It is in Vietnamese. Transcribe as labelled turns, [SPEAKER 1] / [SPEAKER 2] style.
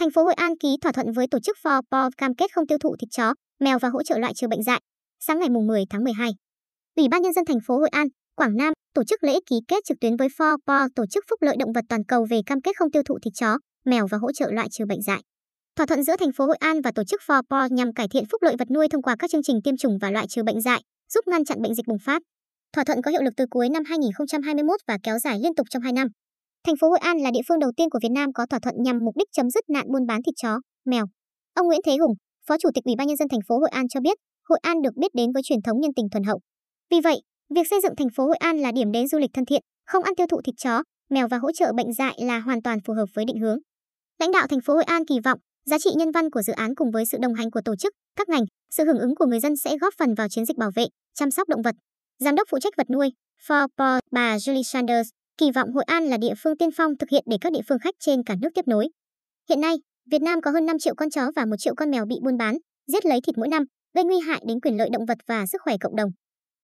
[SPEAKER 1] Thành phố Hội An ký thỏa thuận với tổ chức For cam kết không tiêu thụ thịt chó, mèo và hỗ trợ loại trừ bệnh dại. Sáng ngày 10 tháng 12, Ủy ban nhân dân thành phố Hội An, Quảng Nam tổ chức lễ ký kết trực tuyến với For tổ chức phúc lợi động vật toàn cầu về cam kết không tiêu thụ thịt chó, mèo và hỗ trợ loại trừ bệnh dại. Thỏa thuận giữa thành phố Hội An và tổ chức For nhằm cải thiện phúc lợi vật nuôi thông qua các chương trình tiêm chủng và loại trừ bệnh dại, giúp ngăn chặn bệnh dịch bùng phát. Thỏa thuận có hiệu lực từ cuối năm 2021 và kéo dài liên tục trong 2 năm. Thành phố Hội An là địa phương đầu tiên của Việt Nam có thỏa thuận nhằm mục đích chấm dứt nạn buôn bán thịt chó, mèo. Ông Nguyễn Thế Hùng, Phó Chủ tịch Ủy ban nhân dân thành phố Hội An cho biết, Hội An được biết đến với truyền thống nhân tình thuần hậu. Vì vậy, việc xây dựng thành phố Hội An là điểm đến du lịch thân thiện, không ăn tiêu thụ thịt chó, mèo và hỗ trợ bệnh dại là hoàn toàn phù hợp với định hướng. Lãnh đạo thành phố Hội An kỳ vọng, giá trị nhân văn của dự án cùng với sự đồng hành của tổ chức, các ngành, sự hưởng ứng của người dân sẽ góp phần vào chiến dịch bảo vệ, chăm sóc động vật. Giám đốc phụ trách vật nuôi, Forpo, bà Julie Sanders, kỳ vọng Hội An là địa phương tiên phong thực hiện để các địa phương khách trên cả nước tiếp nối. Hiện nay, Việt Nam có hơn 5 triệu con chó và 1 triệu con mèo bị buôn bán, giết lấy thịt mỗi năm, gây nguy hại đến quyền lợi động vật và sức khỏe cộng đồng.